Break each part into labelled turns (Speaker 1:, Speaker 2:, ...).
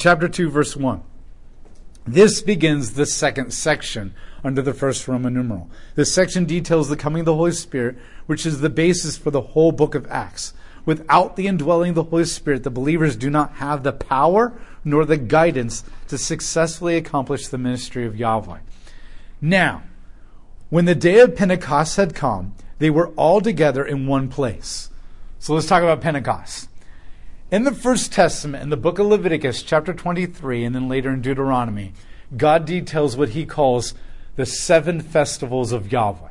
Speaker 1: chapter 2, verse 1. This begins the second section under the first Roman numeral. This section details the coming of the Holy Spirit, which is the basis for the whole book of Acts. Without the indwelling of the Holy Spirit, the believers do not have the power nor the guidance to successfully accomplish the ministry of Yahweh. Now, when the day of Pentecost had come, they were all together in one place. So let's talk about Pentecost. In the First Testament, in the book of Leviticus, chapter 23, and then later in Deuteronomy, God details what he calls the seven festivals of Yahweh.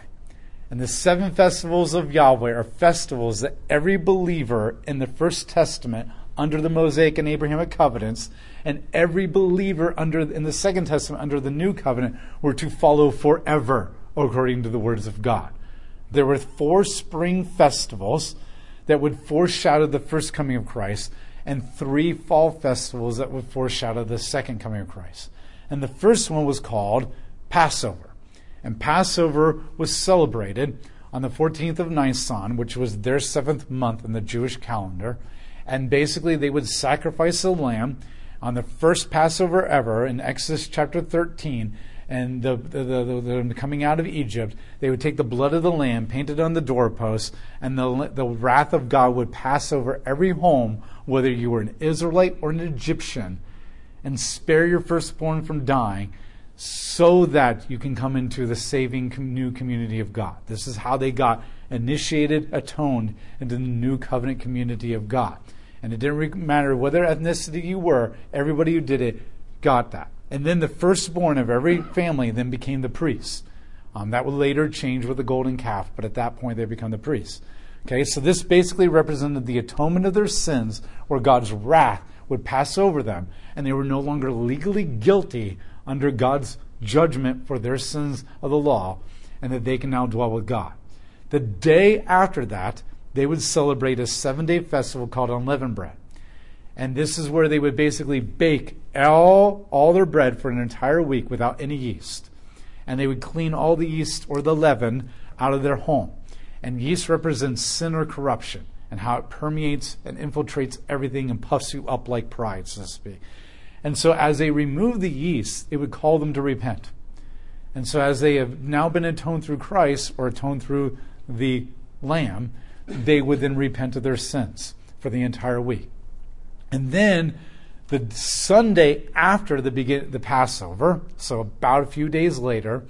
Speaker 1: And the seven festivals of Yahweh are festivals that every believer in the First Testament under the Mosaic and Abrahamic covenants, and every believer under in the Second Testament under the New Covenant were to follow forever, according to the words of God. There were four spring festivals that would foreshadow the first coming of Christ, and three fall festivals that would foreshadow the second coming of Christ. And the first one was called Passover. And Passover was celebrated on the 14th of Nisan, which was their seventh month in the Jewish calendar. And basically, they would sacrifice a lamb on the first Passover ever in Exodus chapter 13 and the, the, the, the, coming out of Egypt, they would take the blood of the lamb, paint it on the doorposts, and the, the wrath of God would pass over every home, whether you were an Israelite or an Egyptian, and spare your firstborn from dying, so that you can come into the saving new community of God. This is how they got initiated, atoned into the new covenant community of God. And it didn't matter whether ethnicity you were, everybody who did it got that. And then the firstborn of every family then became the priests. Um, that would later change with the golden calf, but at that point they become the priests. Okay, so this basically represented the atonement of their sins, where God's wrath would pass over them, and they were no longer legally guilty under God's judgment for their sins of the law, and that they can now dwell with God. The day after that, they would celebrate a seven day festival called unleavened bread. And this is where they would basically bake all, all their bread for an entire week without any yeast. And they would clean all the yeast or the leaven out of their home. And yeast represents sin or corruption and how it permeates and infiltrates everything and puffs you up like pride, so to speak. And so as they remove the yeast, it would call them to repent. And so as they have now been atoned through Christ or atoned through the Lamb, they would then repent of their sins for the entire week. And then the Sunday after the begin the Passover, so about a few days later,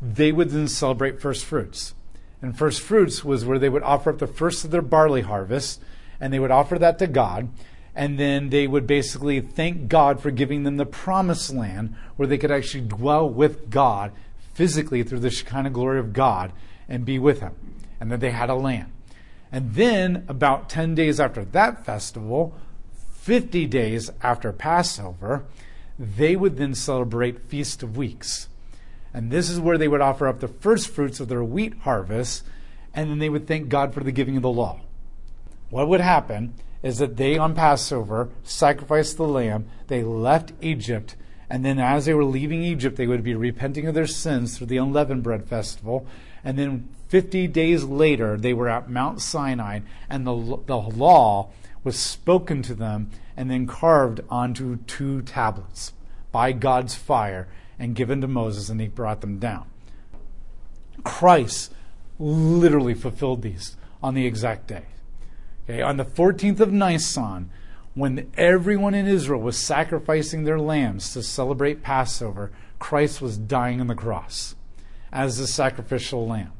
Speaker 1: they would then celebrate first fruits. And first fruits was where they would offer up the first of their barley harvest, and they would offer that to God. And then they would basically thank God for giving them the promised land where they could actually dwell with God physically through the Shekinah glory of God and be with Him. And that they had a land. And then, about 10 days after that festival, 50 days after Passover, they would then celebrate Feast of Weeks. And this is where they would offer up the first fruits of their wheat harvest, and then they would thank God for the giving of the law. What would happen is that they, on Passover, sacrificed the lamb, they left Egypt, and then as they were leaving Egypt, they would be repenting of their sins through the unleavened bread festival. And then 50 days later, they were at Mount Sinai, and the, the law was spoken to them and then carved onto two tablets by God's fire and given to Moses, and he brought them down. Christ literally fulfilled these on the exact day. Okay, on the 14th of Nisan, when everyone in Israel was sacrificing their lambs to celebrate Passover, Christ was dying on the cross as the sacrificial lamb.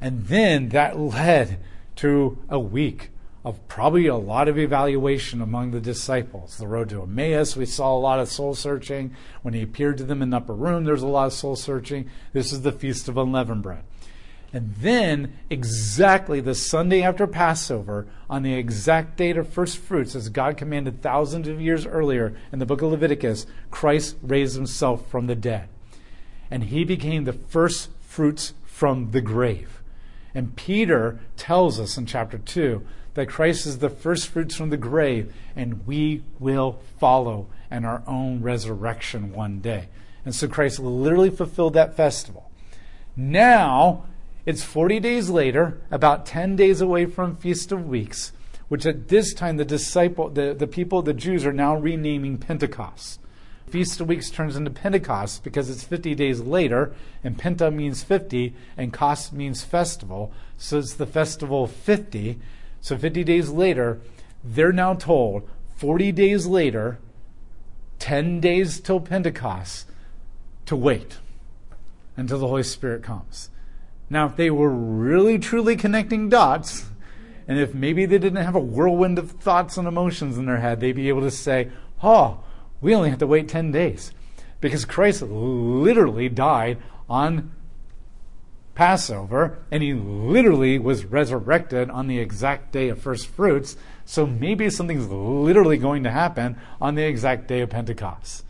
Speaker 1: And then that led to a week of probably a lot of evaluation among the disciples. The road to Emmaus, we saw a lot of soul searching. When he appeared to them in the upper room, there's a lot of soul searching. This is the Feast of Unleavened Bread. And then, exactly the Sunday after Passover, on the exact date of first fruits, as God commanded thousands of years earlier in the book of Leviticus, Christ raised himself from the dead. And he became the first fruits from the grave. And Peter tells us in chapter 2 that Christ is the first fruits from the grave, and we will follow in our own resurrection one day. And so Christ literally fulfilled that festival. Now, it's 40 days later, about 10 days away from Feast of Weeks, which at this time the disciple, the, the people, the Jews are now renaming Pentecost. Feast of Weeks turns into Pentecost because it's 50 days later, and Penta means 50, and Cost means festival. So it's the festival 50. So 50 days later, they're now told 40 days later, 10 days till Pentecost, to wait until the Holy Spirit comes. Now, if they were really truly connecting dots, and if maybe they didn't have a whirlwind of thoughts and emotions in their head, they'd be able to say, Oh, we only have to wait 10 days. Because Christ literally died on Passover, and he literally was resurrected on the exact day of first fruits. So maybe something's literally going to happen on the exact day of Pentecost.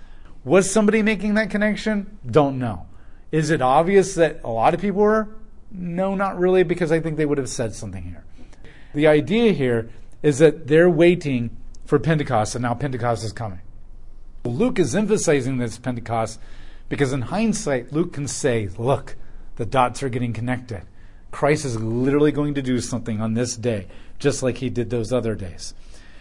Speaker 1: Was somebody making that connection? Don't know. Is it obvious that a lot of people were? No, not really, because I think they would have said something here. The idea here is that they're waiting for Pentecost, and now Pentecost is coming. Luke is emphasizing this Pentecost because, in hindsight, Luke can say, look, the dots are getting connected. Christ is literally going to do something on this day, just like he did those other days.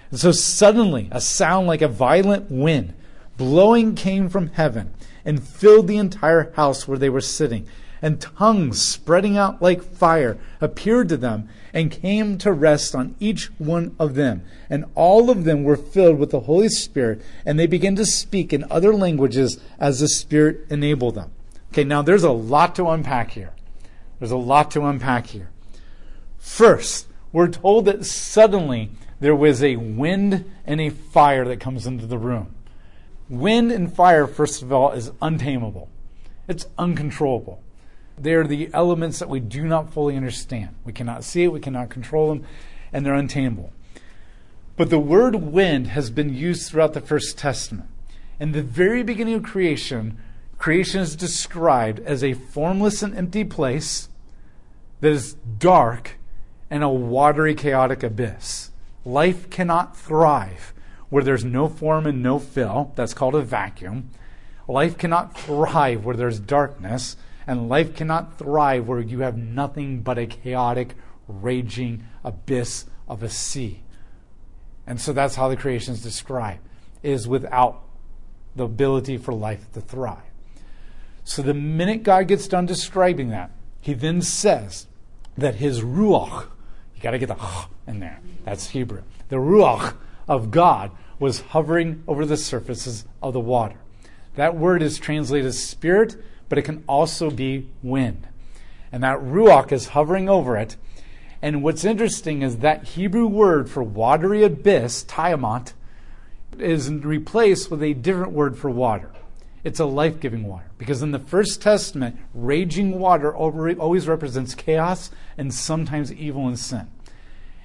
Speaker 1: And so suddenly, a sound like a violent wind blowing came from heaven and filled the entire house where they were sitting. And tongues spreading out like fire appeared to them and came to rest on each one of them. And all of them were filled with the Holy Spirit, and they began to speak in other languages as the Spirit enabled them. Okay, now there's a lot to unpack here. There's a lot to unpack here. First, we're told that suddenly there was a wind and a fire that comes into the room. Wind and fire, first of all, is untamable. It's uncontrollable. They're the elements that we do not fully understand. We cannot see it, we cannot control them, and they're untamable. But the word wind has been used throughout the First Testament. In the very beginning of creation, creation is described as a formless and empty place that is dark and a watery, chaotic abyss. Life cannot thrive where there's no form and no fill. That's called a vacuum. Life cannot thrive where there's darkness. And life cannot thrive where you have nothing but a chaotic, raging abyss of a sea. And so that's how the creation is described, is without the ability for life to thrive. So the minute God gets done describing that, he then says that his ruach, you got to get the ch in there. That's Hebrew. The ruach of God was hovering over the surfaces of the water. That word is translated as spirit, but it can also be wind. And that ruach is hovering over it. And what's interesting is that Hebrew word for watery abyss, tiamat, is replaced with a different word for water it's a life giving water. Because in the First Testament, raging water always represents chaos and sometimes evil and sin.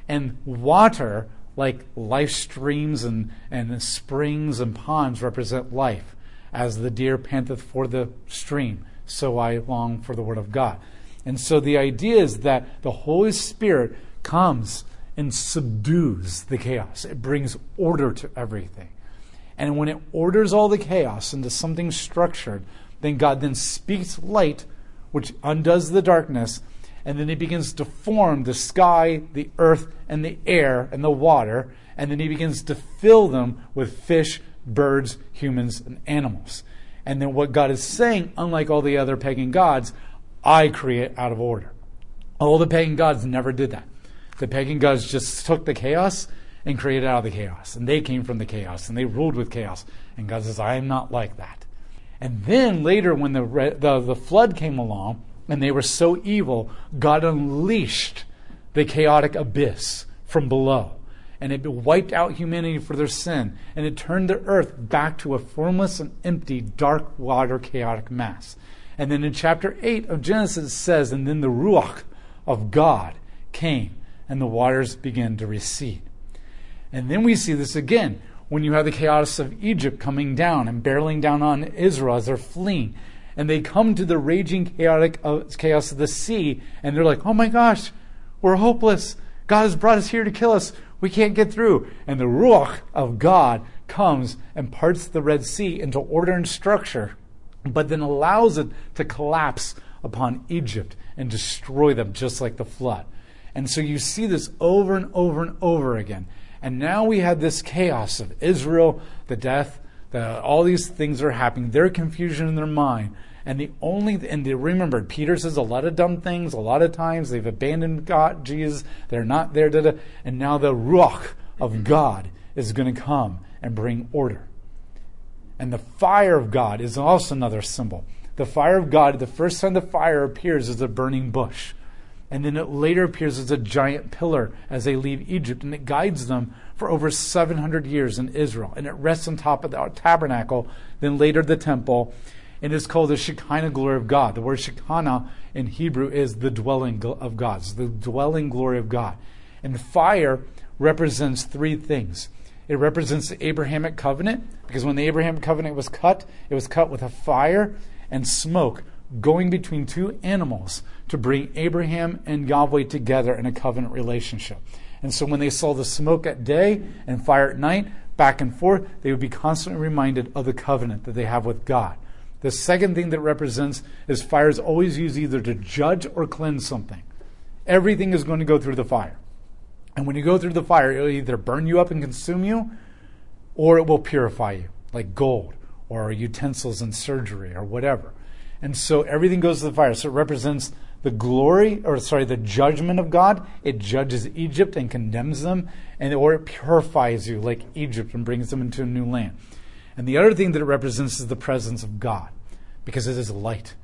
Speaker 1: And water, like life streams and, and springs and ponds, represent life. As the deer panteth for the stream, so I long for the word of God. And so the idea is that the Holy Spirit comes and subdues the chaos, it brings order to everything. And when it orders all the chaos into something structured, then God then speaks light, which undoes the darkness, and then he begins to form the sky, the earth, and the air, and the water, and then he begins to fill them with fish, birds, humans, and animals. And then what God is saying, unlike all the other pagan gods, I create out of order. All the pagan gods never did that. The pagan gods just took the chaos and created out of the chaos. And they came from the chaos and they ruled with chaos. And God says, I am not like that. And then later, when the, the, the flood came along and they were so evil, God unleashed the chaotic abyss from below. And it wiped out humanity for their sin. And it turned the earth back to a formless and empty, dark water, chaotic mass. And then in chapter 8 of Genesis, it says, And then the Ruach of God came, and the waters began to recede. And then we see this again when you have the chaos of Egypt coming down and barreling down on Israel as they're fleeing. And they come to the raging chaotic uh, chaos of the sea, and they're like, oh my gosh, we're hopeless. God has brought us here to kill us. We can't get through. And the Ruach of God comes and parts the Red Sea into order and structure, but then allows it to collapse upon Egypt and destroy them just like the flood. And so you see this over and over and over again. And now we have this chaos of Israel, the death, the, all these things are happening, their confusion in their mind. And the only, and they remember, Peter says a lot of dumb things, a lot of times they've abandoned God, Jesus, they're not there, da, da, and now the Ruach of God is going to come and bring order. And the fire of God is also another symbol. The fire of God, the first time the fire appears, is a burning bush. And then it later appears as a giant pillar as they leave Egypt, and it guides them for over 700 years in Israel. And it rests on top of the tabernacle, then later the temple, and it's called the Shekinah glory of God. The word Shekinah in Hebrew is the dwelling of God, it's the dwelling glory of God. And fire represents three things. It represents the Abrahamic covenant, because when the Abrahamic covenant was cut, it was cut with a fire and smoke going between two animals to bring Abraham and Yahweh together in a covenant relationship. And so when they saw the smoke at day and fire at night, back and forth, they would be constantly reminded of the covenant that they have with God. The second thing that represents is fire is always used either to judge or cleanse something. Everything is going to go through the fire. And when you go through the fire, it'll either burn you up and consume you, or it will purify you, like gold or utensils in surgery or whatever. And so everything goes to the fire. So it represents the glory, or sorry, the judgment of God. It judges Egypt and condemns them, and or it purifies you like Egypt and brings them into a new land. And the other thing that it represents is the presence of God, because it is light.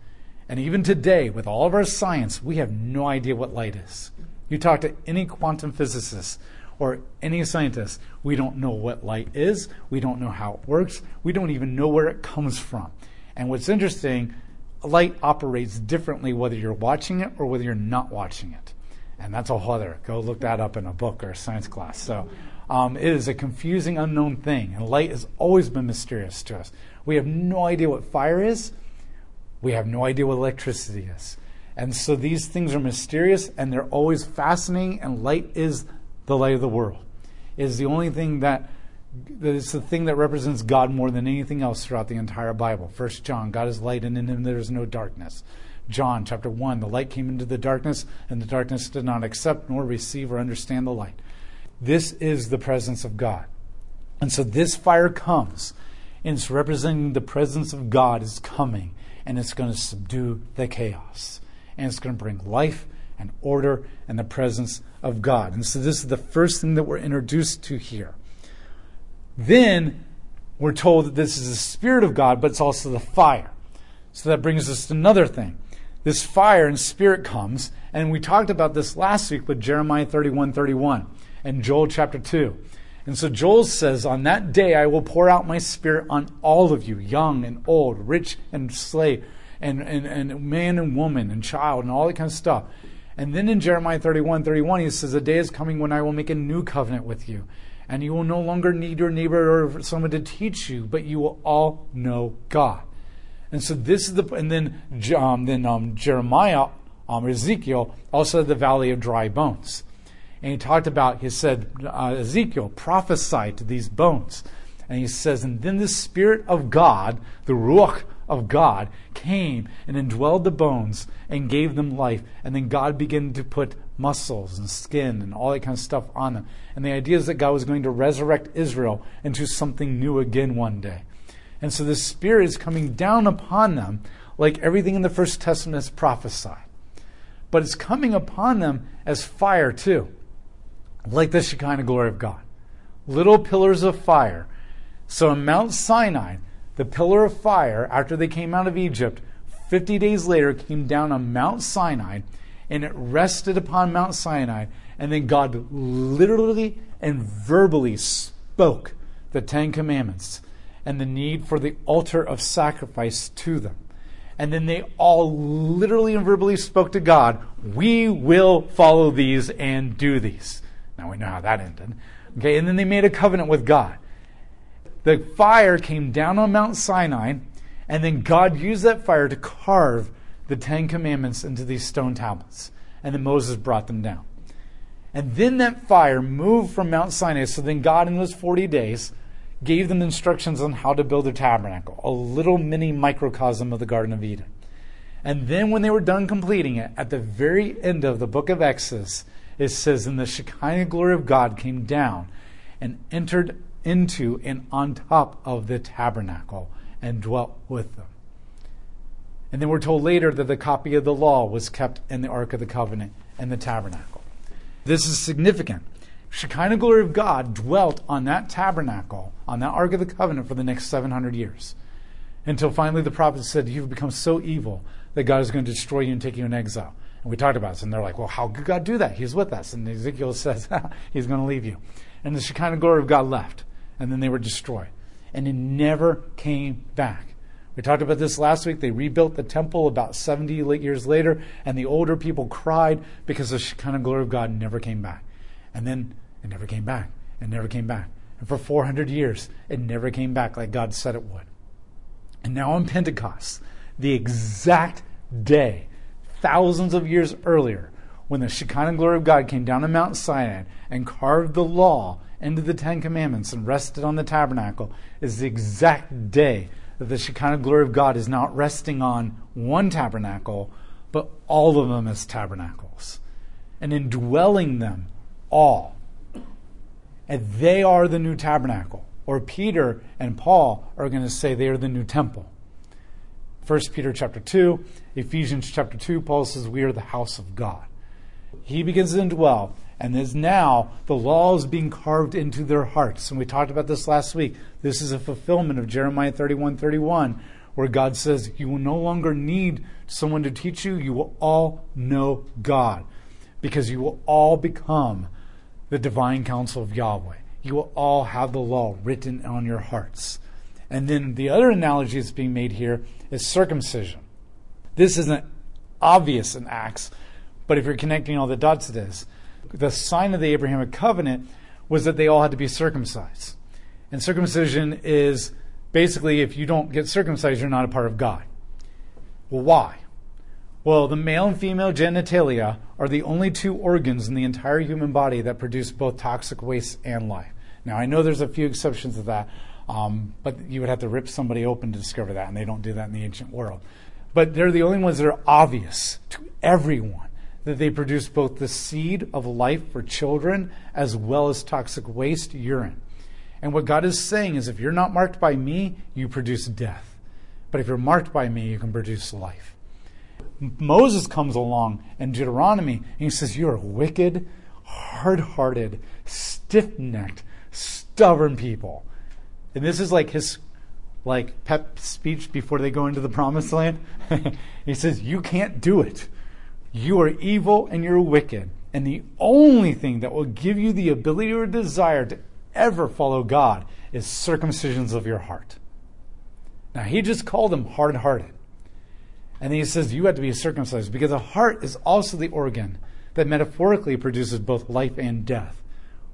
Speaker 1: And even today, with all of our science, we have no idea what light is. You talk to any quantum physicist or any scientist, we don't know what light is, we don't know how it works, we don't even know where it comes from. And what's interesting, light operates differently whether you're watching it or whether you're not watching it. And that's a whole other. Go look that up in a book or a science class. So um, it is a confusing, unknown thing. And light has always been mysterious to us. We have no idea what fire is. We have no idea what electricity is. And so these things are mysterious and they're always fascinating. And light is the light of the world. It is the only thing that it's the thing that represents God more than anything else throughout the entire Bible. First John, God is light, and in him there is no darkness. John chapter 1, the light came into the darkness, and the darkness did not accept nor receive or understand the light. This is the presence of God. And so this fire comes, and it's representing the presence of God is coming, and it's going to subdue the chaos. And it's going to bring life and order and the presence of God. And so this is the first thing that we're introduced to here. Then we're told that this is the Spirit of God, but it's also the fire. So that brings us to another thing. This fire and Spirit comes, and we talked about this last week with Jeremiah 31 31 and Joel chapter 2. And so Joel says, On that day I will pour out my Spirit on all of you, young and old, rich and slave, and, and, and man and woman and child, and all that kind of stuff. And then in Jeremiah 31 31, he says, A day is coming when I will make a new covenant with you and you will no longer need your neighbor or someone to teach you, but you will all know God. And so this is the, and then um, then um, Jeremiah, um, Ezekiel also the valley of dry bones, and he talked about. He said uh, Ezekiel prophesied to these bones, and he says, and then the spirit of God, the ruach of God, came and indwelled the bones and gave them life, and then God began to put muscles and skin and all that kind of stuff on them. And the idea is that God was going to resurrect Israel into something new again one day. And so the Spirit is coming down upon them like everything in the First Testament is prophesied. But it's coming upon them as fire too, like the Shekinah glory of God. Little pillars of fire. So on Mount Sinai, the pillar of fire, after they came out of Egypt, 50 days later came down on Mount Sinai and it rested upon Mount Sinai. And then God literally and verbally spoke the Ten Commandments and the need for the altar of sacrifice to them. And then they all literally and verbally spoke to God, We will follow these and do these. Now we know how that ended. Okay, and then they made a covenant with God. The fire came down on Mount Sinai, and then God used that fire to carve the Ten Commandments into these stone tablets. And then Moses brought them down. And then that fire moved from Mount Sinai. So then God, in those 40 days, gave them instructions on how to build a tabernacle, a little mini microcosm of the Garden of Eden. And then when they were done completing it, at the very end of the book of Exodus, it says, And the Shekinah glory of God came down and entered into and on top of the tabernacle and dwelt with them. And then we're told later that the copy of the law was kept in the Ark of the Covenant and the tabernacle. This is significant. Shekinah glory of God dwelt on that tabernacle, on that Ark of the Covenant for the next 700 years. Until finally the prophet said, You've become so evil that God is going to destroy you and take you in exile. And we talked about this, and they're like, Well, how could God do that? He's with us. And Ezekiel says, He's going to leave you. And the Shekinah glory of God left, and then they were destroyed. And it never came back. We talked about this last week. They rebuilt the temple about 70 years later, and the older people cried because the Shekinah glory of God never came back. And then it never came back. It never came back. And for 400 years, it never came back like God said it would. And now on Pentecost, the exact day, thousands of years earlier, when the Shekinah glory of God came down to Mount Sinai and carved the law into the Ten Commandments and rested on the tabernacle, is the exact day that the Shekinah glory of God is not resting on one tabernacle, but all of them as tabernacles, and indwelling them all. And they are the new tabernacle. Or Peter and Paul are going to say they are the new temple. 1 Peter chapter 2, Ephesians chapter 2, Paul says we are the house of God. He begins to indwell, and is now the law is being carved into their hearts. And we talked about this last week. This is a fulfillment of Jeremiah 31 31, where God says, You will no longer need someone to teach you. You will all know God because you will all become the divine counsel of Yahweh. You will all have the law written on your hearts. And then the other analogy that's being made here is circumcision. This isn't obvious in Acts, but if you're connecting all the dots, it is the sign of the Abrahamic covenant was that they all had to be circumcised. And circumcision is basically if you don't get circumcised, you're not a part of God. Well, why? Well, the male and female genitalia are the only two organs in the entire human body that produce both toxic waste and life. Now, I know there's a few exceptions to that, um, but you would have to rip somebody open to discover that, and they don't do that in the ancient world. But they're the only ones that are obvious to everyone that they produce both the seed of life for children as well as toxic waste, urine. And what God is saying is if you're not marked by me, you produce death. But if you're marked by me, you can produce life. Moses comes along in Deuteronomy and he says, You're wicked, hard hearted, stiff necked, stubborn people. And this is like his like pep speech before they go into the promised land. he says, You can't do it. You are evil and you're wicked. And the only thing that will give you the ability or desire to ever follow God is circumcisions of your heart. Now, he just called them hard hearted. And then he says you have to be circumcised because the heart is also the organ that metaphorically produces both life and death.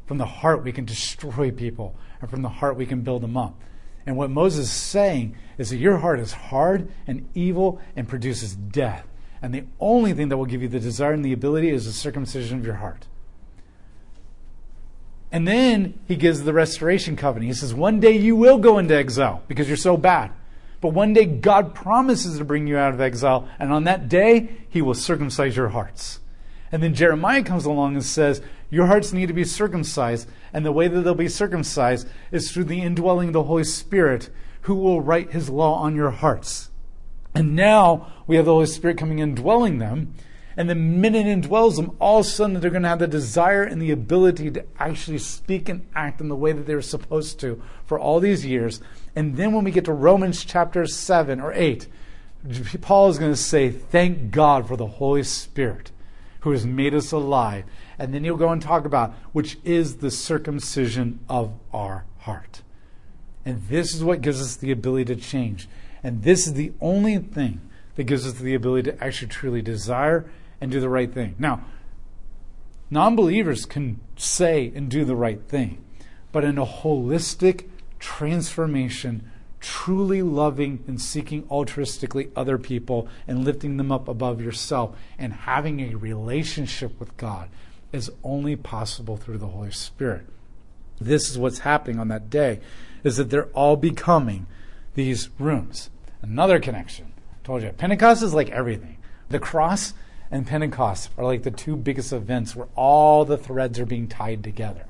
Speaker 1: From the heart, we can destroy people, and from the heart, we can build them up. And what Moses is saying is that your heart is hard and evil and produces death. And the only thing that will give you the desire and the ability is the circumcision of your heart. And then he gives the restoration covenant. He says, One day you will go into exile because you're so bad. But one day God promises to bring you out of exile, and on that day he will circumcise your hearts. And then Jeremiah comes along and says, Your hearts need to be circumcised, and the way that they'll be circumcised is through the indwelling of the Holy Spirit, who will write his law on your hearts. And now we have the Holy Spirit coming in, dwelling them. And the minute it indwells them, all of a sudden they're going to have the desire and the ability to actually speak and act in the way that they were supposed to for all these years. And then when we get to Romans chapter 7 or 8, Paul is going to say, Thank God for the Holy Spirit who has made us alive. And then he'll go and talk about which is the circumcision of our heart. And this is what gives us the ability to change. And this is the only thing that gives us the ability to actually truly desire and do the right thing. Now, non believers can say and do the right thing, but in a holistic transformation, truly loving and seeking altruistically other people and lifting them up above yourself and having a relationship with God is only possible through the Holy Spirit. This is what's happening on that day is that they're all becoming these rooms. Another connection. I told you, Pentecost is like everything. The cross and Pentecost are like the two biggest events where all the threads are being tied together.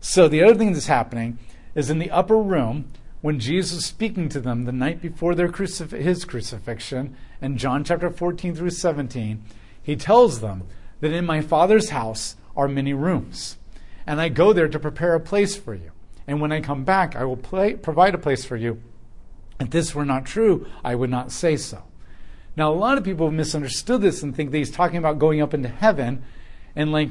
Speaker 1: So the other thing that's happening is in the upper room, when Jesus is speaking to them the night before their crucif- his crucifixion, in John chapter 14 through 17, he tells them that in my Father's house are many rooms, and I go there to prepare a place for you. And when I come back, I will play, provide a place for you. If this were not true, I would not say so. Now, a lot of people have misunderstood this and think that he's talking about going up into heaven and like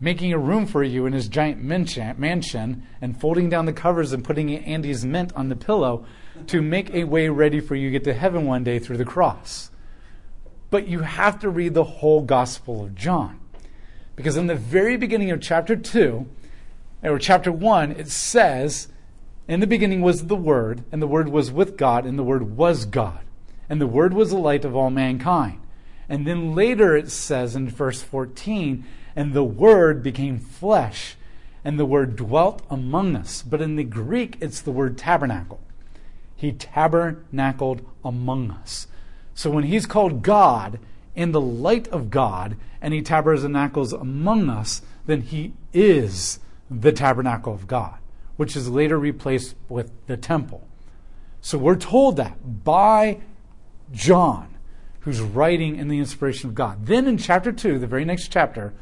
Speaker 1: making a room for you in his giant mansion and folding down the covers and putting Andes mint on the pillow to make a way ready for you to get to heaven one day through the cross. But you have to read the whole Gospel of John. Because in the very beginning of chapter 2, or chapter 1, it says, In the beginning was the Word, and the Word was with God, and the Word was God. And the Word was the light of all mankind. And then later it says in verse 14, and the Word became flesh, and the Word dwelt among us. But in the Greek, it's the word tabernacle. He tabernacled among us. So when he's called God in the light of God, and he tabernacles among us, then he is the tabernacle of God, which is later replaced with the temple. So we're told that by John, who's writing in the inspiration of God. Then in chapter 2, the very next chapter,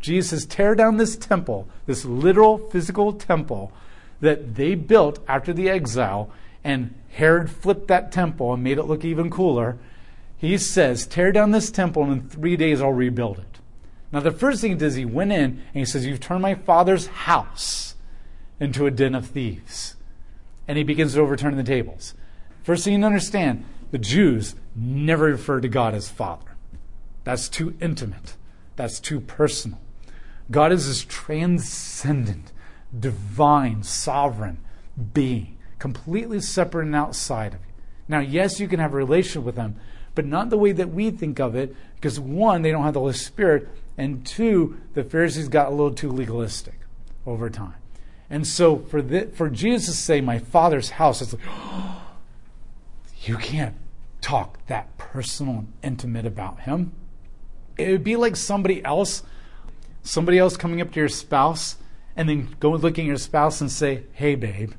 Speaker 1: Jesus says, tear down this temple, this literal physical temple that they built after the exile, and Herod flipped that temple and made it look even cooler. He says, tear down this temple, and in three days I'll rebuild it. Now, the first thing he does, he went in and he says, You've turned my father's house into a den of thieves. And he begins to overturn the tables. First thing you understand, the Jews never refer to God as Father. That's too intimate. That's too personal. God is this transcendent, divine, sovereign being, completely separate and outside of you. Now, yes, you can have a relationship with Him, but not the way that we think of it, because one, they don't have the Holy Spirit, and two, the Pharisees got a little too legalistic over time. And so for, the, for Jesus to say, My Father's house, it's like, oh, you can't talk that personal and intimate about Him. It would be like somebody else somebody else coming up to your spouse and then go looking at your spouse and say, Hey, babe.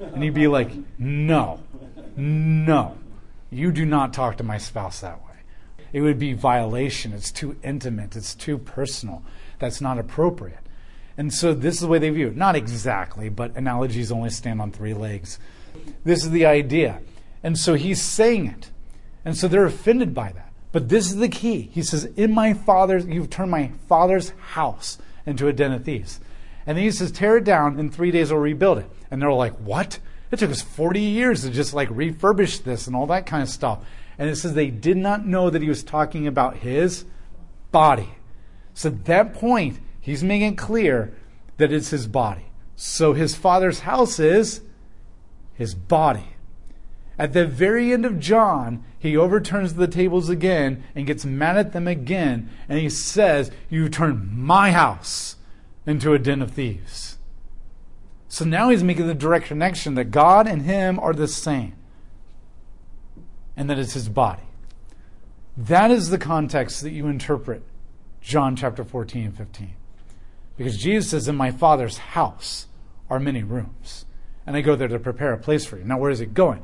Speaker 1: And you'd be like, No, no, you do not talk to my spouse that way. It would be violation. It's too intimate. It's too personal. That's not appropriate. And so this is the way they view it. Not exactly, but analogies only stand on three legs. This is the idea. And so he's saying it. And so they're offended by that. But this is the key. He says, In my father's, you've turned my father's house into a den of thieves. And then he says, Tear it down, in three days I'll rebuild it. And they're like, What? It took us 40 years to just like refurbish this and all that kind of stuff. And it says they did not know that he was talking about his body. So at that point, he's making it clear that it's his body. So his father's house is his body. At the very end of John, he overturns the tables again and gets mad at them again, and he says, You turned my house into a den of thieves. So now he's making the direct connection that God and him are the same, and that it's his body. That is the context that you interpret John chapter 14 and 15. Because Jesus says, In my Father's house are many rooms, and I go there to prepare a place for you. Now, where is it going?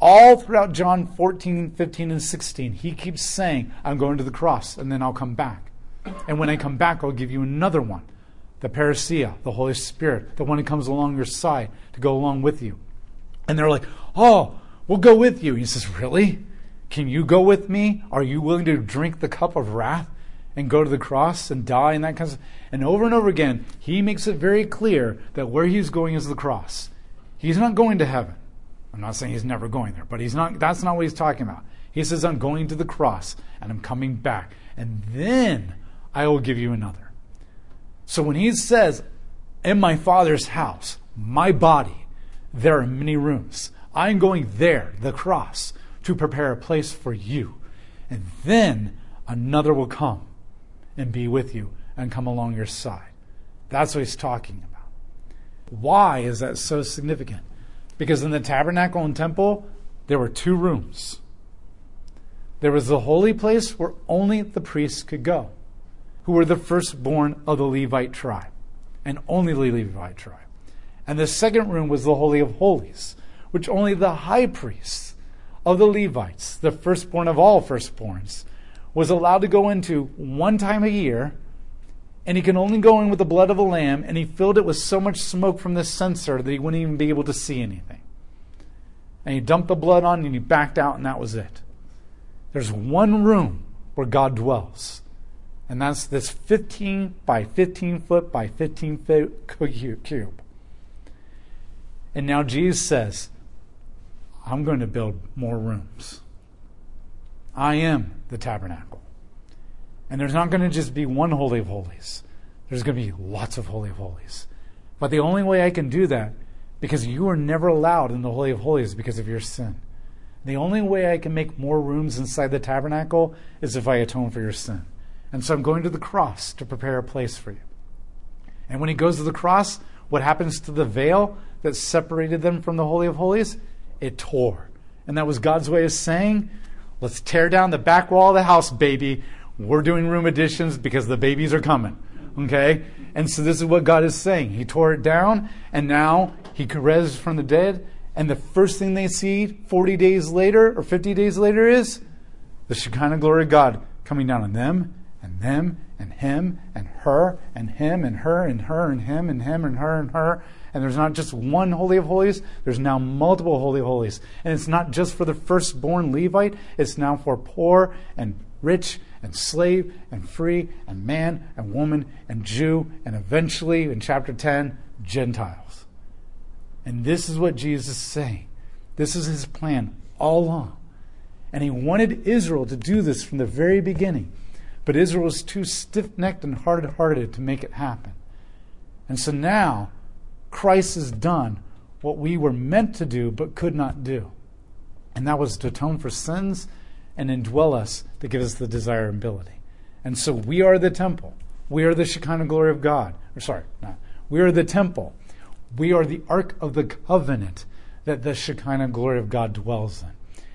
Speaker 1: all throughout John 14, 15, and 16, he keeps saying, I'm going to the cross and then I'll come back. And when I come back, I'll give you another one the parousia, the Holy Spirit, the one who comes along your side to go along with you. And they're like, Oh, we'll go with you. He says, Really? Can you go with me? Are you willing to drink the cup of wrath and go to the cross and die and that kind of stuff? And over and over again, he makes it very clear that where he's going is the cross. He's not going to heaven. I'm not saying he's never going there, but he's not that's not what he's talking about. He says, I'm going to the cross and I'm coming back, and then I will give you another. So when he says, In my father's house, my body, there are many rooms. I'm going there, the cross, to prepare a place for you. And then another will come and be with you and come along your side. That's what he's talking about. Why is that so significant? Because in the tabernacle and temple, there were two rooms. There was the holy place where only the priests could go, who were the firstborn of the Levite tribe, and only the Levite tribe. And the second room was the Holy of Holies, which only the high priests of the Levites, the firstborn of all firstborns, was allowed to go into one time a year, and he can only go in with the blood of a lamb, and he filled it with so much smoke from the censer that he wouldn't even be able to see anything. And he dumped the blood on, and he backed out, and that was it. There's one room where God dwells, and that's this 15 by 15 foot by 15 foot cube. And now Jesus says, I'm going to build more rooms. I am the tabernacle. And there's not going to just be one Holy of Holies, there's going to be lots of Holy of Holies. But the only way I can do that, because you are never allowed in the Holy of Holies because of your sin. The only way I can make more rooms inside the tabernacle is if I atone for your sin. And so I'm going to the cross to prepare a place for you. And when he goes to the cross, what happens to the veil that separated them from the Holy of Holies? It tore. And that was God's way of saying, let's tear down the back wall of the house, baby. We're doing room additions because the babies are coming. Okay? And so this is what God is saying. He tore it down, and now he raised from the dead, and the first thing they see 40 days later or 50 days later is the Shekinah glory of God coming down on them and them and him and her and him and her and her and him and him and her and her. And there's not just one Holy of Holies, there's now multiple Holy of Holies. And it's not just for the firstborn Levite, it's now for poor and rich and slave and free and man and woman and Jew and eventually in chapter 10, Gentiles. And this is what Jesus is saying. This is his plan all along. And he wanted Israel to do this from the very beginning. But Israel was too stiff necked and hard hearted to make it happen. And so now, Christ has done what we were meant to do but could not do. And that was to atone for sins and indwell us to give us the desirability. And so we are the temple. We are the Shekinah glory of God. Or sorry, not. We are the temple. We are the Ark of the Covenant that the Shekinah glory of God dwells in.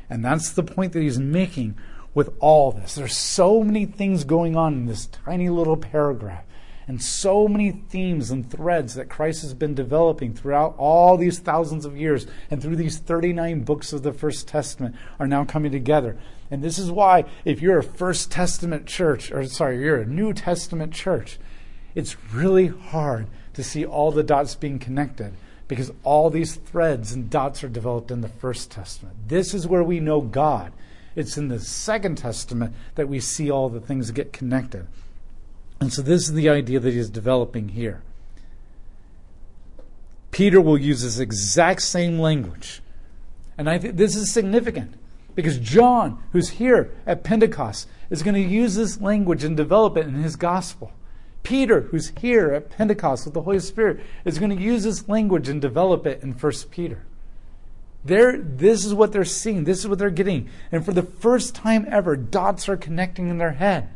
Speaker 1: And that's the point that he's making with all this. There's so many things going on in this tiny little paragraph, and so many themes and threads that Christ has been developing throughout all these thousands of years, and through these 39 books of the First Testament are now coming together. And this is why, if you're a First Testament church, or sorry, you're a New Testament church, it's really hard to see all the dots being connected because all these threads and dots are developed in the First Testament. This is where we know God. It's in the Second Testament that we see all the things get connected. And so this is the idea that he's developing here. Peter will use this exact same language. And I think this is significant because John, who's here at Pentecost, is going to use this language and develop it in his gospel. Peter, who's here at Pentecost with the Holy Spirit, is going to use this language and develop it in 1 Peter. They're, this is what they're seeing. This is what they're getting. And for the first time ever, dots are connecting in their head.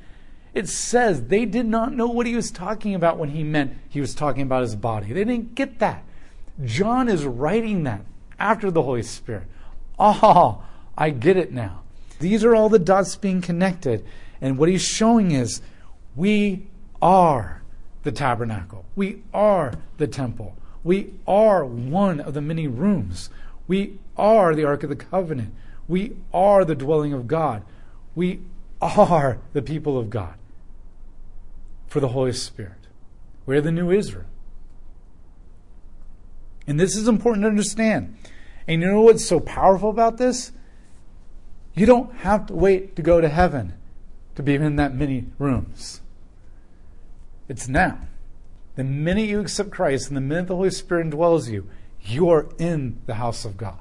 Speaker 1: It says they did not know what he was talking about when he meant he was talking about his body. They didn't get that. John is writing that after the Holy Spirit. Oh, I get it now. These are all the dots being connected. And what he's showing is we are the tabernacle. We are the temple. We are one of the many rooms. We are the Ark of the Covenant. We are the dwelling of God. We are the people of God for the Holy Spirit. We're the new Israel. And this is important to understand. And you know what's so powerful about this? You don't have to wait to go to heaven to be in that many rooms. It's now. The minute you accept Christ and the minute the Holy Spirit indwells you, you are in the house of God.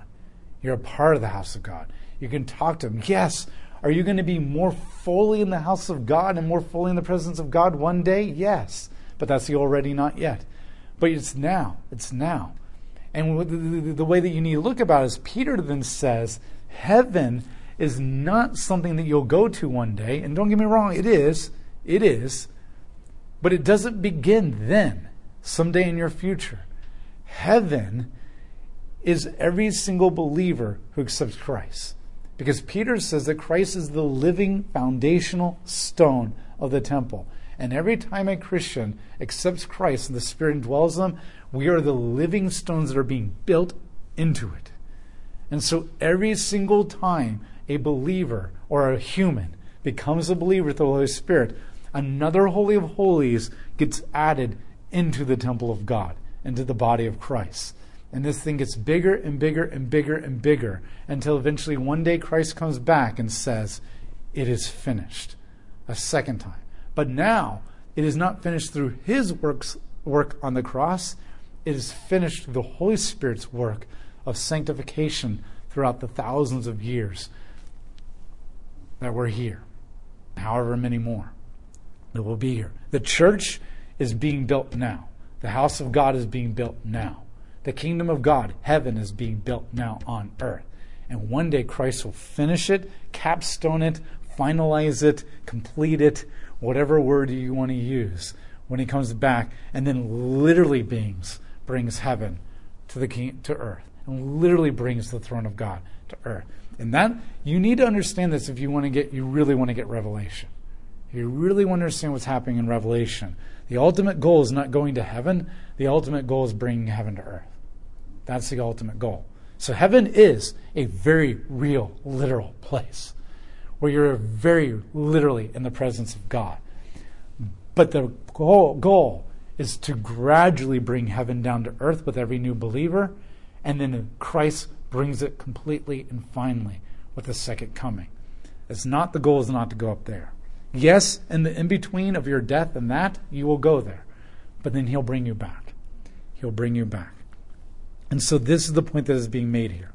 Speaker 1: You're a part of the house of God. You can talk to Him. Yes. Are you going to be more fully in the house of God and more fully in the presence of God one day? Yes. But that's the already not yet. But it's now. It's now. And the way that you need to look about it is Peter then says, heaven is not something that you'll go to one day. And don't get me wrong, it is. It is. But it doesn't begin then, someday in your future. Heaven is every single believer who accepts Christ. Because Peter says that Christ is the living foundational stone of the temple. And every time a Christian accepts Christ and the Spirit dwells them, we are the living stones that are being built into it. And so every single time a believer or a human becomes a believer with the Holy Spirit, another Holy of Holies gets added into the temple of God, into the body of Christ. And this thing gets bigger and bigger and bigger and bigger until eventually one day Christ comes back and says, It is finished. A second time. But now it is not finished through his works, work on the cross, it is finished through the Holy Spirit's work of sanctification throughout the thousands of years that we're here, however many more that will be here. The church is being built now. The house of God is being built now. The kingdom of God, heaven, is being built now on earth. And one day Christ will finish it, capstone it, finalize it, complete it, whatever word you want to use when he comes back, and then literally brings brings heaven to the king to earth, and literally brings the throne of God to earth. And that you need to understand this if you want to get you really want to get revelation. If you really want to understand what's happening in Revelation, the ultimate goal is not going to heaven. The ultimate goal is bringing heaven to earth. That's the ultimate goal. So heaven is a very real, literal place where you're very literally in the presence of God. But the goal, goal is to gradually bring heaven down to earth with every new believer, and then Christ brings it completely and finally with the second coming. It's not the goal is not to go up there. Yes, in the in between of your death and that, you will go there. But then he'll bring you back. He'll bring you back. And so this is the point that is being made here.